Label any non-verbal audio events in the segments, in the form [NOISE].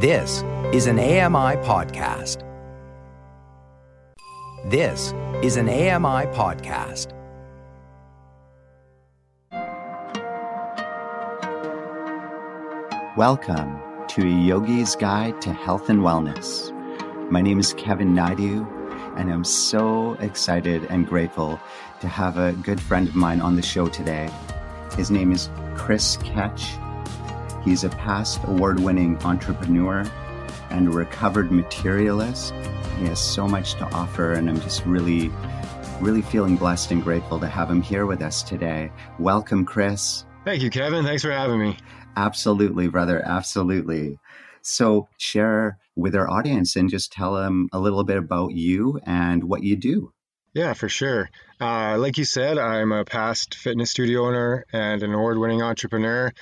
This is an AMI podcast. This is an AMI podcast. Welcome to a Yogi's Guide to Health and Wellness. My name is Kevin Naidu, and I'm so excited and grateful to have a good friend of mine on the show today. His name is Chris Ketch. He's a past award winning entrepreneur and a recovered materialist. He has so much to offer, and I'm just really, really feeling blessed and grateful to have him here with us today. Welcome, Chris. Thank you, Kevin. Thanks for having me. Absolutely, brother. Absolutely. So, share with our audience and just tell them a little bit about you and what you do. Yeah, for sure. Uh, like you said, I'm a past fitness studio owner and an award winning entrepreneur.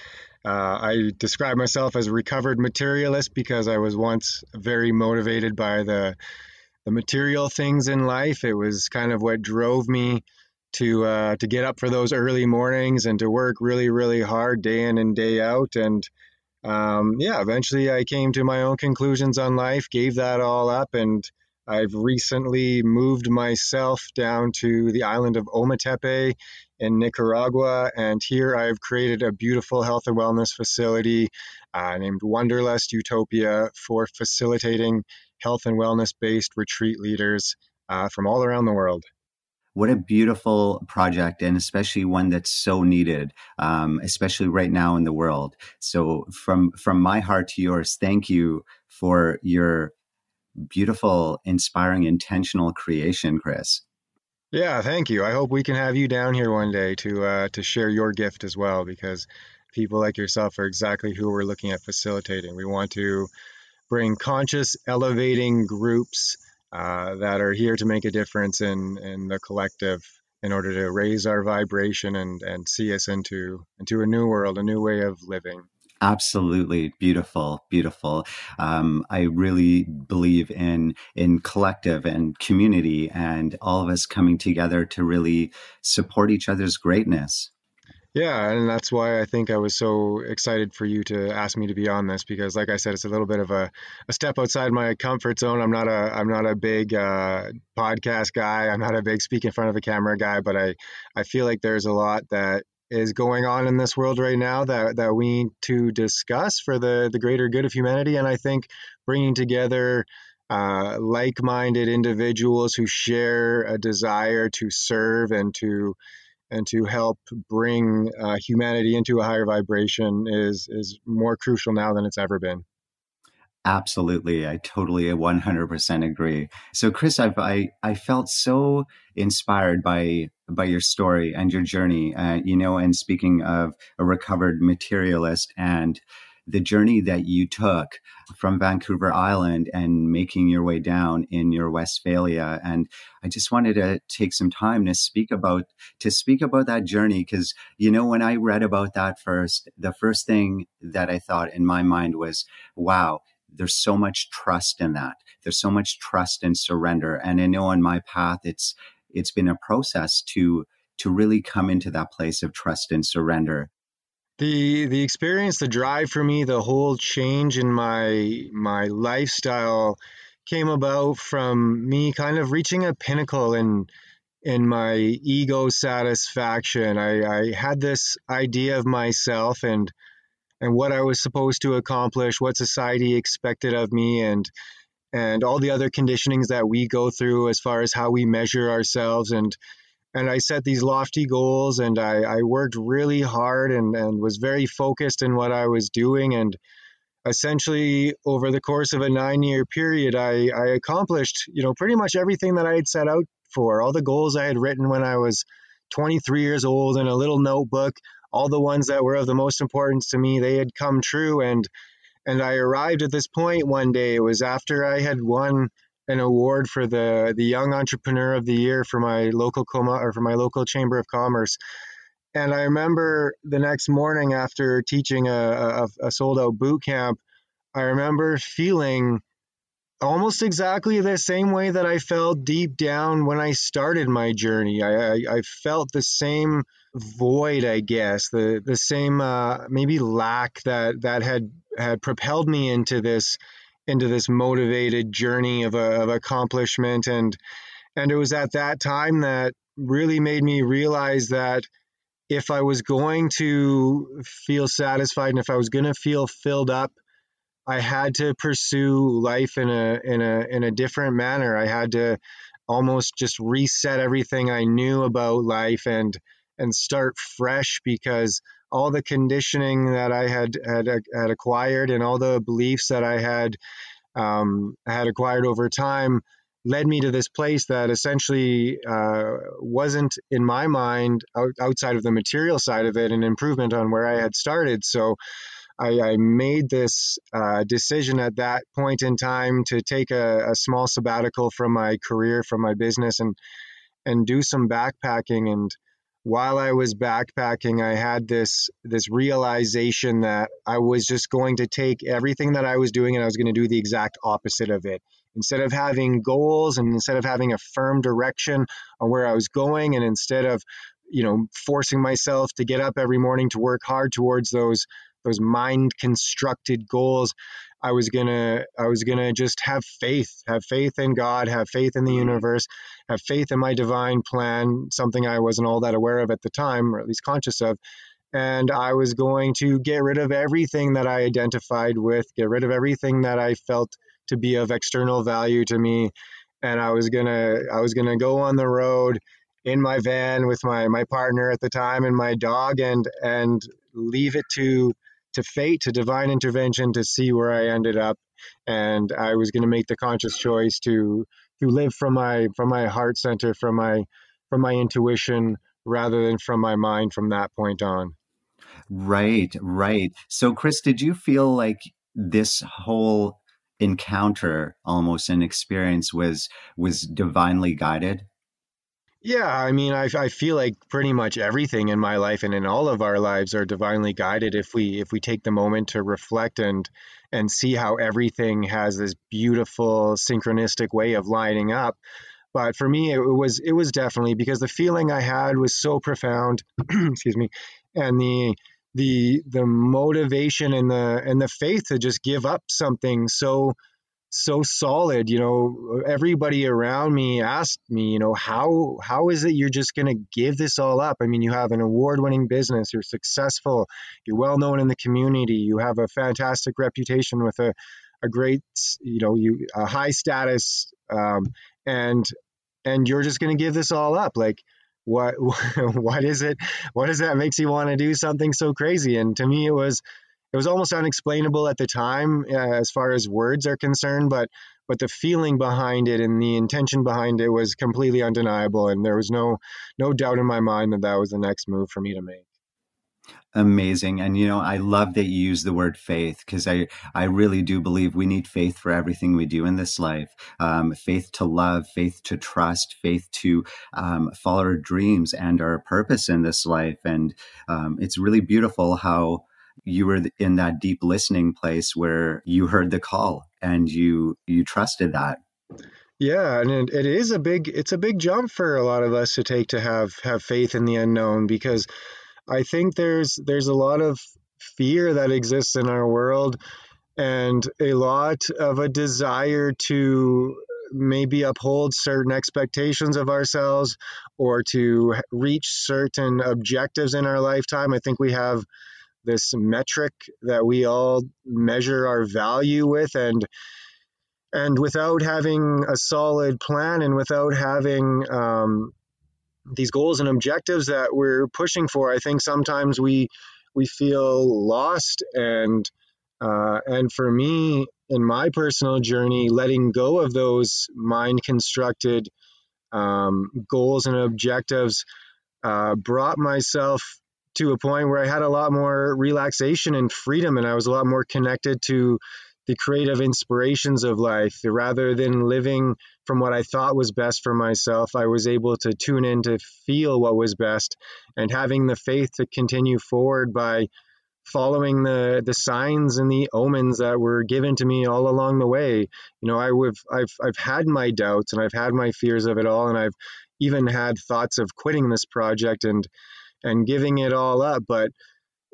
Uh, I describe myself as a recovered materialist because I was once very motivated by the the material things in life. It was kind of what drove me to uh, to get up for those early mornings and to work really really hard day in and day out. And um, yeah, eventually I came to my own conclusions on life, gave that all up, and I've recently moved myself down to the island of Ometepe in Nicaragua, and here I've created a beautiful health and wellness facility uh, named Wanderlust Utopia for facilitating health and wellness based retreat leaders uh, from all around the world. What a beautiful project, and especially one that's so needed, um, especially right now in the world. So, from from my heart to yours, thank you for your beautiful, inspiring, intentional creation, Chris. Yeah, thank you. I hope we can have you down here one day to uh, to share your gift as well, because people like yourself are exactly who we're looking at facilitating. We want to bring conscious, elevating groups uh, that are here to make a difference in in the collective in order to raise our vibration and and see us into into a new world, a new way of living. Absolutely beautiful, beautiful. Um, I really believe in in collective and community, and all of us coming together to really support each other's greatness. Yeah, and that's why I think I was so excited for you to ask me to be on this because, like I said, it's a little bit of a, a step outside my comfort zone. I'm not a I'm not a big uh, podcast guy. I'm not a big speak in front of a camera guy, but I I feel like there's a lot that is going on in this world right now that, that we need to discuss for the, the greater good of humanity. And I think bringing together uh, like minded individuals who share a desire to serve and to and to help bring uh, humanity into a higher vibration is is more crucial now than it's ever been. Absolutely. I totally 100% agree. So Chris, I've, I, I felt so inspired by, by your story and your journey, uh, you know, and speaking of a recovered materialist and the journey that you took from Vancouver Island and making your way down in your Westfalia. And I just wanted to take some time to speak about, to speak about that journey. Cause, you know, when I read about that first, the first thing that I thought in my mind was, wow, there's so much trust in that. There's so much trust and surrender. And I know on my path, it's it's been a process to to really come into that place of trust and surrender. The the experience, the drive for me, the whole change in my my lifestyle came about from me kind of reaching a pinnacle in in my ego satisfaction. I, I had this idea of myself and and what I was supposed to accomplish, what society expected of me, and and all the other conditionings that we go through as far as how we measure ourselves. And and I set these lofty goals and I, I worked really hard and, and was very focused in what I was doing. And essentially over the course of a nine year period I, I accomplished you know pretty much everything that I had set out for all the goals I had written when I was 23 years old in a little notebook all the ones that were of the most importance to me they had come true. And and I arrived at this point one day. It was after I had won an award for the the young entrepreneur of the year for my local coma or for my local chamber of commerce. And I remember the next morning after teaching a, a, a sold out boot camp I remember feeling almost exactly the same way that I felt deep down when I started my journey. I, I, I felt the same void, I guess, the the same uh, maybe lack that that had had propelled me into this into this motivated journey of, a, of accomplishment and and it was at that time that really made me realize that if I was going to feel satisfied and if I was going to feel filled up, I had to pursue life in a in a in a different manner. I had to almost just reset everything I knew about life and and start fresh because all the conditioning that I had had, had acquired and all the beliefs that I had um, had acquired over time led me to this place that essentially uh, wasn't in my mind out, outside of the material side of it an improvement on where I had started. So I, I made this uh, decision at that point in time to take a, a, small sabbatical from my career, from my business, and and do some backpacking. And while I was backpacking, I had this this realization that I was just going to take everything that I was doing and I was going to do the exact opposite of it. Instead of having goals and instead of having a firm direction on where I was going, and instead of you know forcing myself to get up every morning to work hard towards those those mind constructed goals i was gonna i was gonna just have faith have faith in god have faith in the universe have faith in my divine plan something i wasn't all that aware of at the time or at least conscious of. And i was going to get rid of everything that i identified with get rid of everything that i felt to be of external value to me. And i was gonna i was gonna go on the road in my van with my my partner at the time and my dog and and leave it to to fate, to divine intervention to see where I ended up. And I was going to make the conscious choice to to live from my from my heart center, from my from my intuition, rather than from my mind from that point on. Right, right. So, Chris, did you feel like this whole encounter, almost an experience, was was divinely guided? Yeah, I mean, I, I feel like pretty much everything in my life and in all of our lives are divinely guided if we if we take the moment to reflect and and see how everything has this beautiful synchronistic way of lining up. But for me, it was it was definitely because the feeling I had was so profound. [CLEARS THROAT] excuse me, and the the the motivation and the and the faith to just give up something so so solid you know everybody around me asked me you know how how is it you're just going to give this all up? I mean you have an award winning business you're successful you're well known in the community you have a fantastic reputation with a a great you know you a high status um, and and you're just going to give this all up. Like what [LAUGHS] what is it what is that makes you want to do something so crazy? And to me it was it was almost unexplainable at the time uh, as far as words are concerned, but but the feeling behind it and the intention behind it was completely undeniable, and there was no no doubt in my mind that that was the next move for me to make. Amazing, and you know I love that you use the word faith because I I really do believe we need faith for everything we do in this life. Um, faith to love, faith to trust, faith to um, follow our dreams and our purpose in this life, and um, it's really beautiful how you were in that deep listening place where you heard the call and you you trusted that. Yeah and it, is a big it's a big jump for a lot of us to take to have have faith in the unknown because i think there's there's a lot of fear that exists in our world and a lot of a desire to maybe uphold certain expectations of ourselves or to reach certain objectives in our lifetime. I think we have this metric that we all measure our value with and and without having a solid plan and without having um, these goals and objectives that we're pushing for i think sometimes we we feel lost and uh, and for me in my personal journey letting go of those mind constructed um, goals and objectives uh, brought myself to a point where I had a lot more relaxation and freedom, and I was a lot more connected to the creative inspirations of life. Rather than living from what I thought was best for myself, I was able to tune in to feel what was best and having the faith to continue forward by following the the signs and the omens that were given to me all along the way. You know, I have I've I've had my doubts and I've had my fears of it all and I've even had thoughts of quitting this project and and giving it all up. But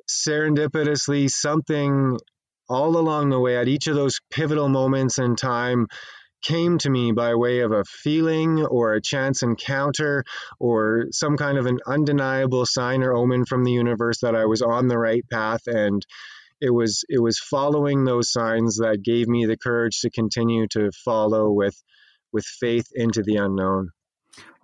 serendipitously, something all along the way at each of those pivotal moments in time came to me by way of a feeling or a chance encounter or some kind of an undeniable sign or omen from the universe that I was on the right path and it was it was following those signs that gave me the courage to continue to follow with with faith into the unknown.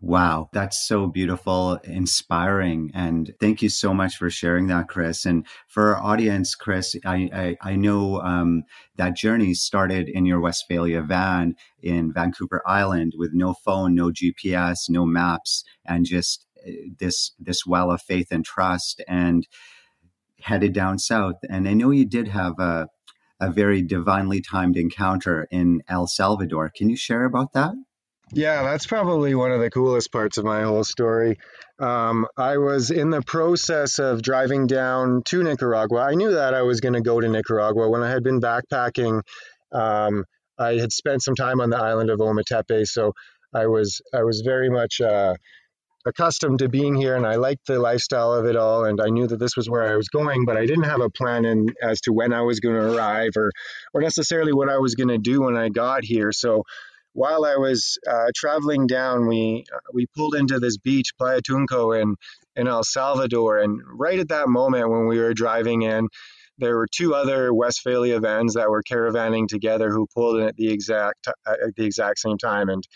Wow, that's so beautiful, inspiring. And thank you so much for sharing that, Chris. And for our audience, Chris, I, I, I know um, that journey started in your Westfalia van in Vancouver Island with no phone, no GPS, no maps, and just uh, this this well of faith and trust and headed down south. And I know you did have a, a very divinely timed encounter in El Salvador. Can you share about that? Yeah, that's probably one of the coolest parts of my whole story. Um, I was in the process of driving down to Nicaragua. I knew that I was going to go to Nicaragua when I had been backpacking. Um, I had spent some time on the island of Ometepe, so I was I was very much uh, accustomed to being here, and I liked the lifestyle of it all. And I knew that this was where I was going, but I didn't have a plan in as to when I was going to arrive or or necessarily what I was going to do when I got here. So while I was uh, traveling down, we uh, we pulled into this beach, Playa Tunco, in in El Salvador, and right at that moment when we were driving in, there were two other Westfalia vans that were caravanning together who pulled in at the exact uh, at the exact same time, and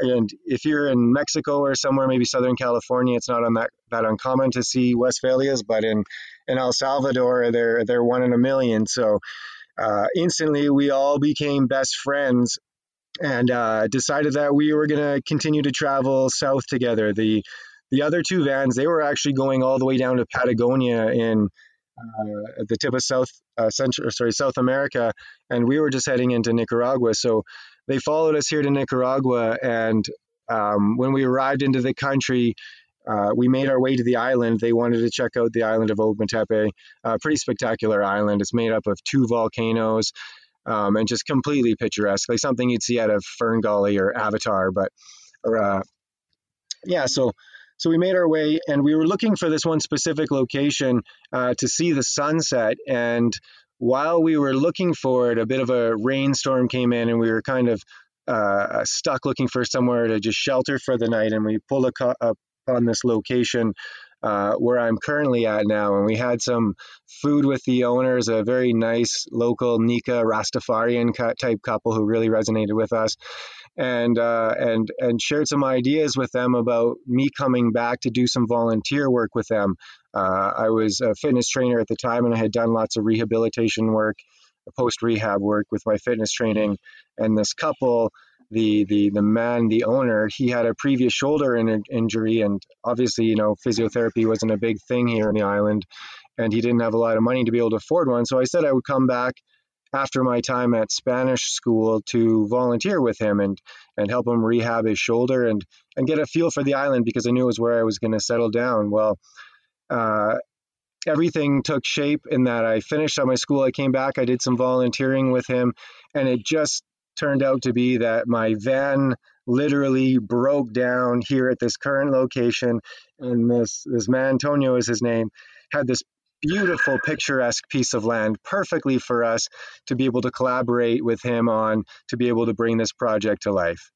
and if you're in Mexico or somewhere, maybe Southern California, it's not on that, that uncommon to see Westfalias, but in, in El Salvador, they're they're one in a million. So uh, instantly, we all became best friends and uh, decided that we were going to continue to travel south together. The the other two vans they were actually going all the way down to Patagonia in uh, at the tip of South uh, Central, sorry South America, and we were just heading into Nicaragua. So they followed us here to Nicaragua, and um, when we arrived into the country. Uh, we made our way to the island. They wanted to check out the island of Ometepe, a pretty spectacular island. It's made up of two volcanoes um, and just completely picturesque, like something you'd see out of Fern Gully or Avatar. But, or, uh, yeah, so so we made our way, and we were looking for this one specific location uh, to see the sunset. And while we were looking for it, a bit of a rainstorm came in, and we were kind of uh, stuck looking for somewhere to just shelter for the night. And we pulled up on this location uh, where I'm currently at now. And we had some food with the owners, a very nice local Nica Rastafarian type couple who really resonated with us. And uh, and and shared some ideas with them about me coming back to do some volunteer work with them. Uh, I was a fitness trainer at the time, and I had done lots of rehabilitation work, post rehab work with my fitness training. And this couple the the the man, the owner, he had a previous shoulder in, injury, and obviously, you know, physiotherapy wasn't a big thing here in the island, and he didn't have a lot of money to be able to afford one. So I said I would come back after my time at Spanish school to volunteer with him and and help him rehab his shoulder and and get a feel for the island because I knew it was where I was going to settle down. Well. Uh, everything took shape in that I finished up my school. I came back, I did some volunteering with him, and it just turned out to be that my van literally broke down here at this current location and this this man Antonio is his name had this beautiful picturesque piece of land perfectly for us to be able to collaborate with him on to be able to bring this project to life.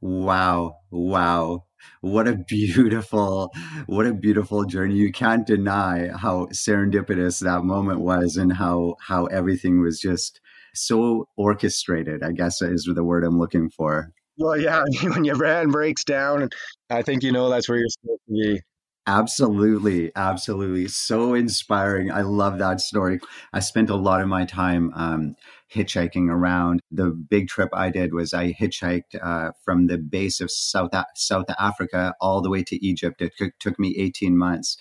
Wow. Wow. What a beautiful what a beautiful journey. You can't deny how serendipitous that moment was and how how everything was just so orchestrated, I guess is the word I'm looking for. Well, yeah, [LAUGHS] when your brand breaks down, I think you know that's where you're supposed to be. Absolutely, absolutely. So inspiring. I love that story. I spent a lot of my time um, hitchhiking around. The big trip I did was I hitchhiked uh, from the base of South South Africa all the way to Egypt. It took, took me 18 months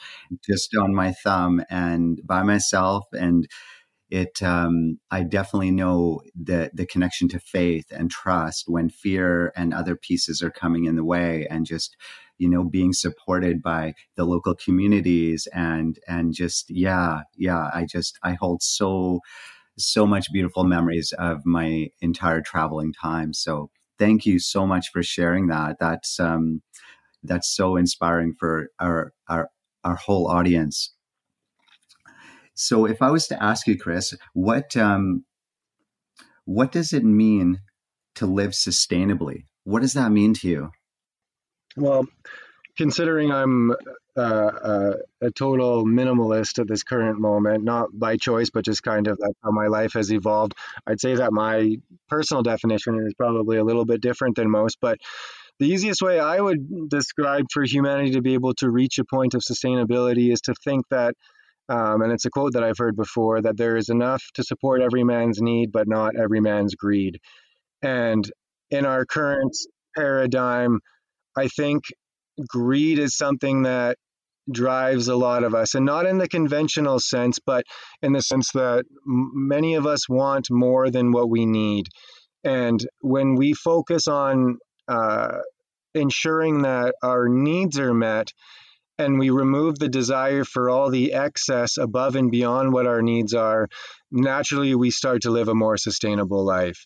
just on my thumb and by myself and it um, i definitely know the the connection to faith and trust when fear and other pieces are coming in the way and just you know being supported by the local communities and and just yeah yeah i just i hold so so much beautiful memories of my entire traveling time. So thank you so much for sharing that. That's um that's so inspiring for our our our whole audience So, if I was to ask you, Chris, what um, what does it mean to live sustainably? What does that mean to you? Well, considering I'm uh, uh, a total minimalist at this current moment, not by choice, but just kind of how my life has evolved, I'd say that my personal definition is probably a little bit different than most. But the easiest way I would describe for humanity to be able to reach a point of sustainability is to think that, um, and it's a quote that I've heard before, that there is enough to support every man's need, but not every man's greed. And in our current paradigm, I think greed is something that drives a lot of us, and not in the conventional sense, but in the sense that many of us want more than what we need. And when we focus on uh, ensuring that our needs are met, and we remove the desire for all the excess above and beyond what our needs are, naturally we start to live a more sustainable life.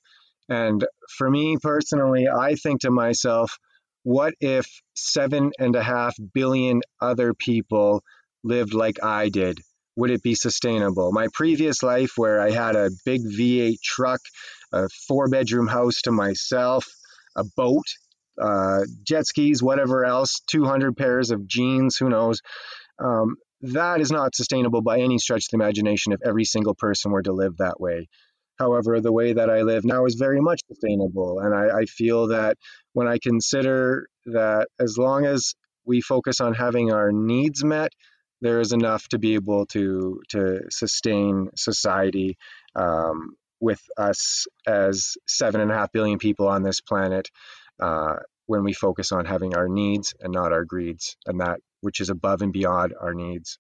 And for me personally, I think to myself, what if seven and a half billion other people lived like I did? Would it be sustainable? My previous life, where I had a big V8 truck, a four bedroom house to myself, a boat, uh, jet skis, whatever else, 200 pairs of jeans, who knows? Um, that is not sustainable by any stretch of the imagination if every single person were to live that way. However, the way that I live now is very much sustainable. And I, I feel that when I consider that as long as we focus on having our needs met, there is enough to be able to to sustain society um, with us as seven and a half billion people on this planet uh, when we focus on having our needs and not our greeds and that which is above and beyond our needs.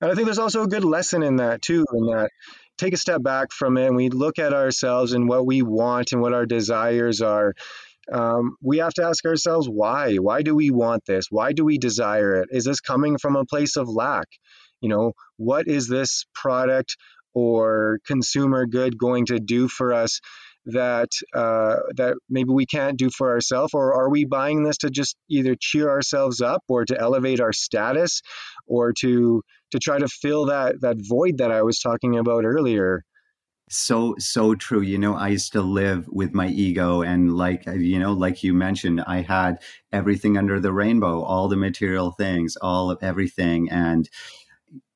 And I think there's also a good lesson in that too, in that take a step back from it and we look at ourselves and what we want and what our desires are. Um, we have to ask ourselves why. Why do we want this? Why do we desire it? Is this coming from a place of lack? You know, what is this product or consumer good going to do for us that uh, that maybe we can't do for ourselves, or are we buying this to just either cheer ourselves up or to elevate our status, or to to try to fill that that void that I was talking about earlier? so so true. You know i used to live with my ego and like you know like you mentioned i had everything under the rainbow all the material things all of everything. And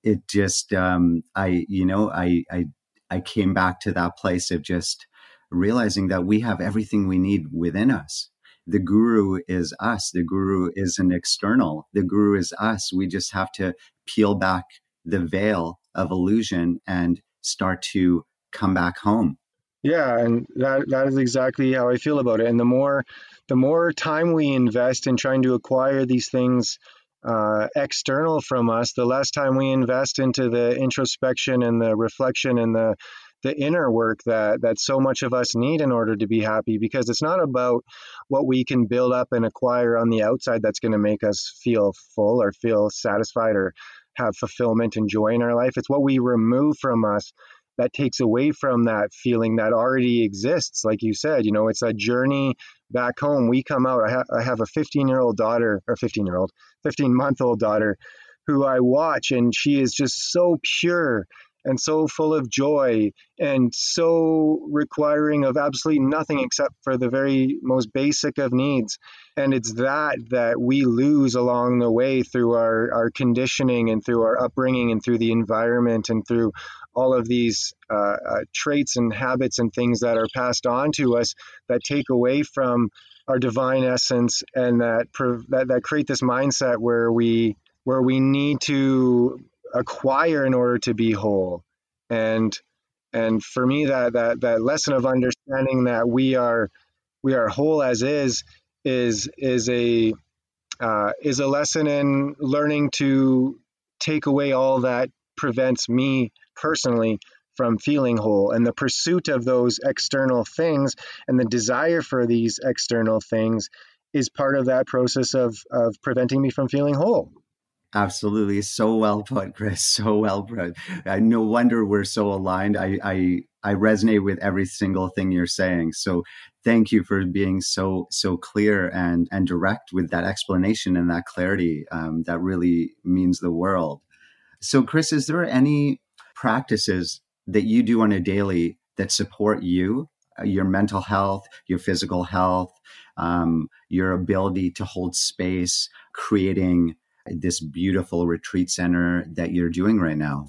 it just um i you know i i i came back to that place of just realizing that we have everything we need within us. The guru is us. The guru is an external. The guru is us. We just have to peel back the veil of illusion and start to come back home. Yeah, and that that is exactly how I feel about it. And the more the more time we invest in trying to acquire these things uh, external from us, the less time we invest into the introspection and the reflection and the the inner work that that so much of us need in order to be happy because it's not about what we can build up and acquire on the outside that's going to make us feel full or feel satisfied or have fulfillment and joy in our life. It's what we remove from us that takes away from that feeling that already exists. Like you said you know it's a journey back home. We come out i, ha- I have a 15 year old daughter or 15 year old 15 month old daughter who i watch and she is just so pure and so full of joy and so requiring of absolutely nothing except for the very most basic of needs. And it's that that we lose along the way through our, our conditioning and through our upbringing and through the environment and through all of these uh, uh, traits and habits and things that are passed on to us that take away from our divine essence and that, that, that create this mindset where we where we need to acquire in order to be whole. And and for me that that that lesson of understanding that we are we are whole as is is is a uh, is a lesson in learning to take away all that prevents me personally from feeling whole. And the pursuit of those external things and the desire for these external things is part of that process of of preventing me from feeling whole Absolutely. So well put, Chris. [LAUGHS] So well put. No wonder we're so aligned. I, I, I resonate with every single thing you're saying. So thank you for being so, so clear and, and direct with that explanation and that clarity. Um, that really means the world. So, Chris, is there any practices that you do on a daily that support you, uh, your mental health, your physical health, um, your ability to hold space, creating this beautiful retreat center that you're doing right now?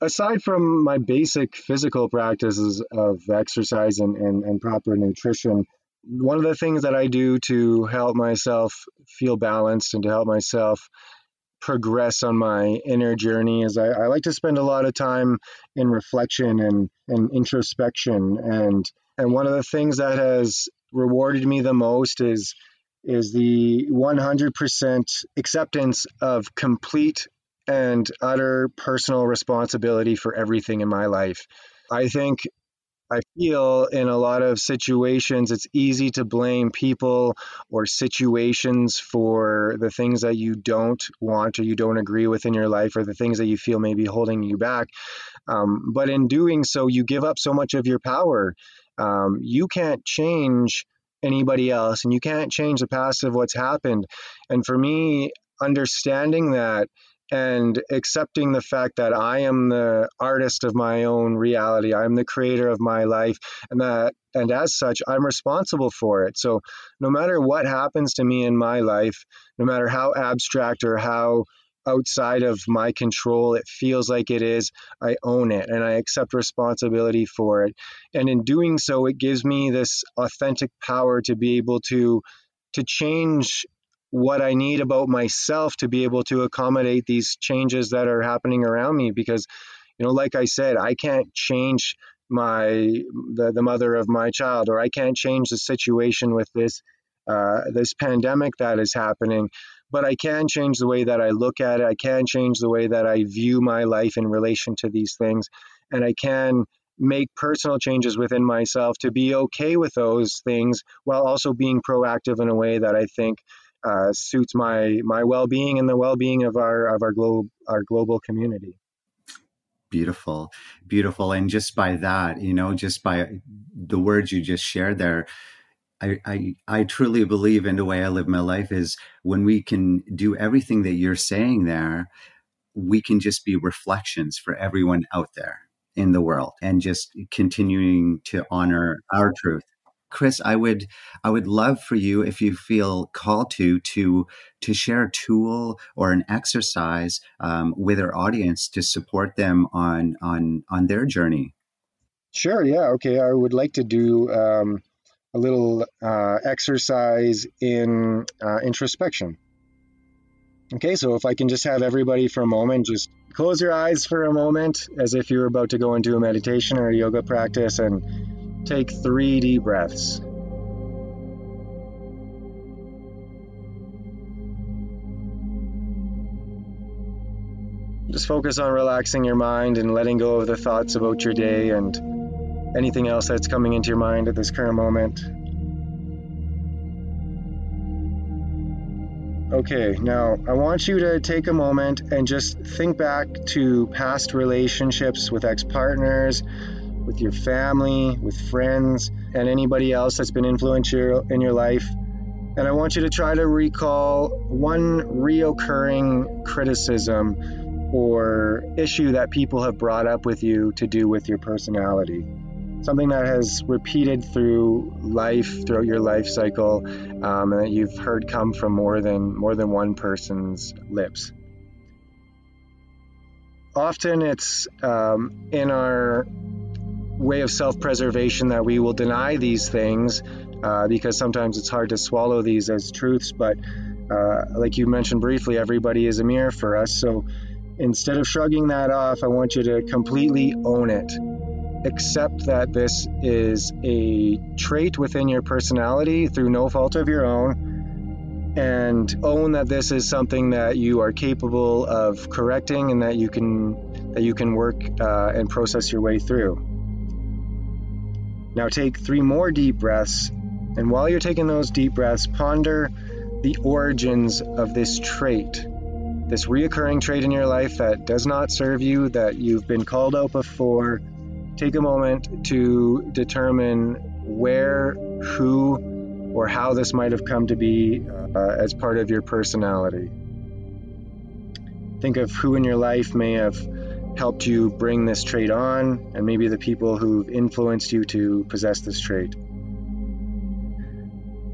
Aside from my basic physical practices of exercise and, and, and proper nutrition, one of the things that I do to help myself feel balanced and to help myself progress on my inner journey is I, I, like to spend a lot of time in reflection and, and introspection and and one of the things that has rewarded me the most is is the 100% acceptance of complete and utter personal responsibility for everything in my life. I think I feel in a lot of situations it's easy to blame people or situations for the things that you don't want or you don't agree with in your life or the things that you feel may be holding you back. Um, but in doing so, you give up so much of your power. Um, you can't change anybody else and you can't change the past of what's happened. And for me, understanding that and accepting the fact that I am the artist of my own reality. I'm the creator of my life and that and as such I'm responsible for it. So no matter what happens to me in my life, no matter how abstract or how outside of my control. It feels like it is, I own it and I accept responsibility for it. And in doing so it gives me this authentic power to be able to to change what I need about myself to be able to accommodate these changes that are happening around me. Because you know like I said I can't change my the, the mother of my child or I can't change the situation with this uh, this pandemic that is happening but I can change the way that I look at it. I can change the way that I view my life in relation to these things. And I can make personal changes within myself to be okay with those things while also being proactive in a way that I think uh, suits my my well-being and the well-being of our of our globe our global community. Beautiful. Beautiful. And just by that you know just by the words you just shared there I, I I truly believe in the way I live my life is when we can do everything that you're saying there, we can just be reflections for everyone out there in the world and just continuing to honor our truth. Chris, I would I would love for you if you feel called to to to share a tool or an exercise um, with our audience to support them on on on their journey. Sure. Yeah. Okay. I would like to do um, a little uh, exercise in uh, introspection. Okay, so if I can just have everybody for a moment, just close your eyes for a moment as if you were about to go into a meditation or a yoga practice and Take three deep breaths. Just focus on relaxing your mind and letting go of the thoughts about your day and anything else that's coming into your mind at this current moment. Okay, now I want you to take a moment and just think back to past relationships with ex partners, with your family, with friends, and anybody else that's been influential in your life. And I want you to try to recall one reoccurring criticism or issue that people have brought up with you to do with your personality. Something that has repeated through life, throughout your life cycle, um, and that you've heard come from more than more than one person's lips. Often, it's um, in our way of self preservation that we will deny these things uh, because sometimes it's hard to swallow these as truths. But uh, like you mentioned briefly, everybody is a mirror for us. So instead of shrugging that off, I want you to completely own it. Accept that this is a trait within your personality through no fault of your own, and own that this is something that you are capable of correcting and that you can that you can work uh, and process your way through. Now take three more deep breaths, and while you're taking those deep breaths, ponder the origins of this trait, this reoccurring trait in your life that does not serve you, that you've been called out before. Take a moment to determine where, who, or how this might have come to be uh, as part of your personality. Think of who in your life may have helped you bring this trait on, and maybe the people who've influenced you to possess this trait.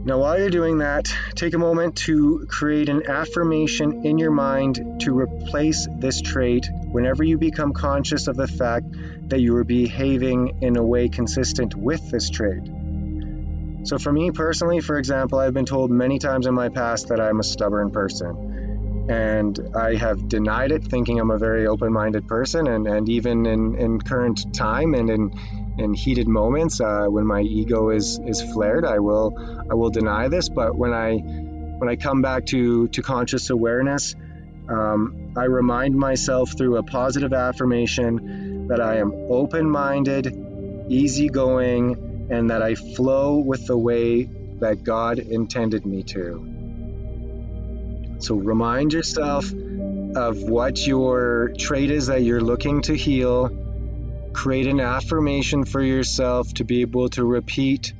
Now, while you're doing that, take a moment to create an affirmation in your mind to replace this trait whenever you become conscious of the fact that you are behaving in a way consistent with this trait. So, for me personally, for example, I've been told many times in my past that I'm a stubborn person. And I have denied it, thinking I'm a very open minded person. And, and even in, in current time and in in heated moments uh, when my ego is is flared i will i will deny this but when i when i come back to to conscious awareness um, i remind myself through a positive affirmation that i am open-minded easygoing and that i flow with the way that god intended me to. So remind yourself of what your trait is that you're looking to heal. Create an affirmation for yourself to be able to repeat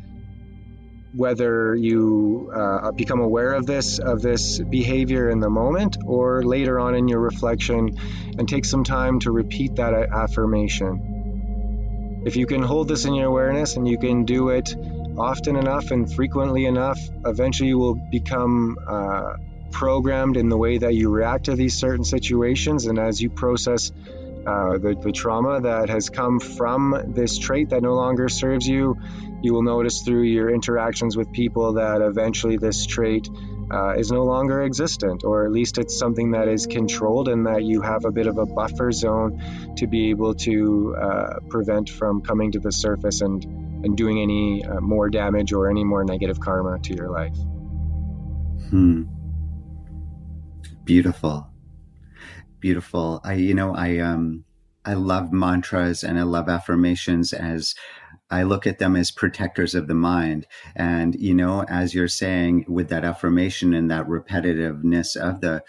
whether you uh, become aware of this of this behavior in the moment or later on in your reflection and take some time to repeat that affirmation. If you can hold this in your awareness and you can do it often enough and frequently enough eventually you will become uh, programmed in the way that you react to these certain situations. And as you process uh, the, the trauma that has come from this trait that no longer serves you. You will notice through your interactions with people that eventually this trait uh, is no longer existent, or at least it's something that is controlled and that you have a bit of a buffer zone to be able to uh, prevent from coming to the surface and, and doing any uh, more damage or any more negative karma to your life. Hmm. Beautiful beautiful. I, you know, I, um, I love mantras and I love affirmations as I look at them as protectors of the mind. And, you know, as you're saying with that affirmation and that repetitiveness of the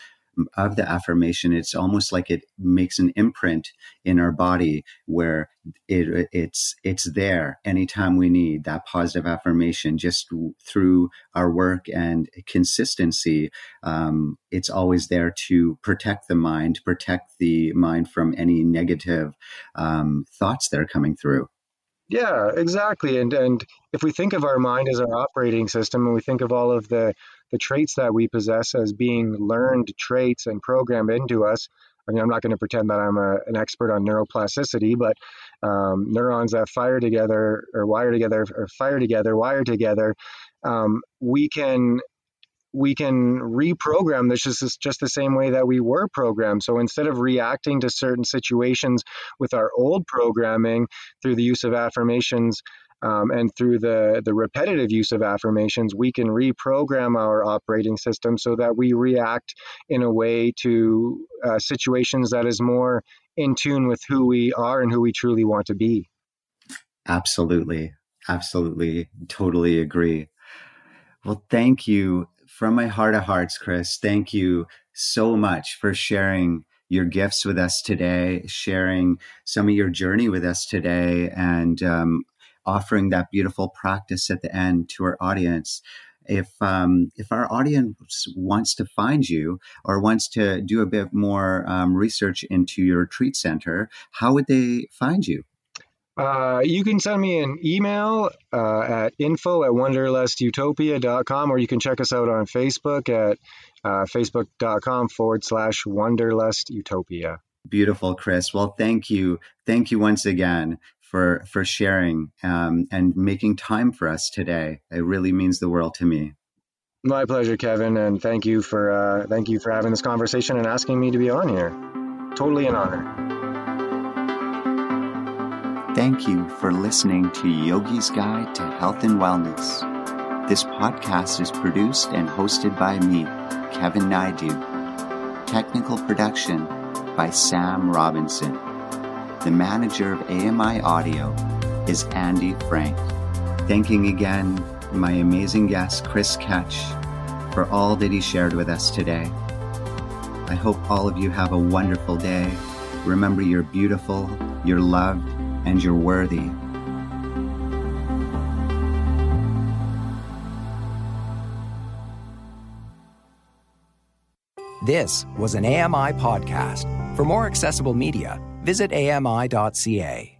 of the affirmation, it's almost like it makes an imprint in our body where it, it's it's there anytime we need that positive affirmation. Just through our work and consistency, um, it's always there to protect the mind, protect the mind from any negative um, thoughts that are coming through. Yeah, exactly. And and if we think of our mind as our operating system, and we think of all of the the traits that we possess as being learned traits and programmed into us. I mean, I'm not going to pretend that I'm a, an expert on neuroplasticity, but um, neurons that fire together or wire together or fire together, wire together, um, we can we can reprogram this just, just the same way that we were programmed. So instead of reacting to certain situations with our old programming through the use of affirmations, um, and through the, the repetitive use of affirmations, we can reprogram our operating system so that we react in a way to uh, situations that is more in tune with who we are and who we truly want to be. Absolutely. Absolutely. Totally agree. Well, thank you from my heart of hearts, Chris. Thank you so much for sharing your gifts with us today, sharing some of your journey with us today, and um, offering that beautiful practice at the end to our audience. If um, if our audience wants to find you or wants to do a bit more um, research into your retreat center, how would they find you? Uh, you can send me an email uh, at info at wanderlustutopia.com or you can check us out on Facebook at uh, facebook.com forward slash wanderlustutopia. Beautiful, Chris. Well, thank you. Thank you once again for for sharing um, and making time for us today. It really means the world to me. My pleasure, Kevin, and thank you for uh, thank you for having this conversation and asking me to be on here. Totally an honor. Thank you for listening to Yogi's Guide to Health and Wellness. This podcast is produced and hosted by me, Kevin Naidu. Technical production by Sam Robinson. The manager of AMI Audio is Andy Frank. Thanking again my amazing guest, Chris Ketch, for all that he shared with us today. I hope all of you have a wonderful day. Remember, you're beautiful, you're loved, and you're worthy. This was an AMI podcast. For more accessible media, visit ami.ca.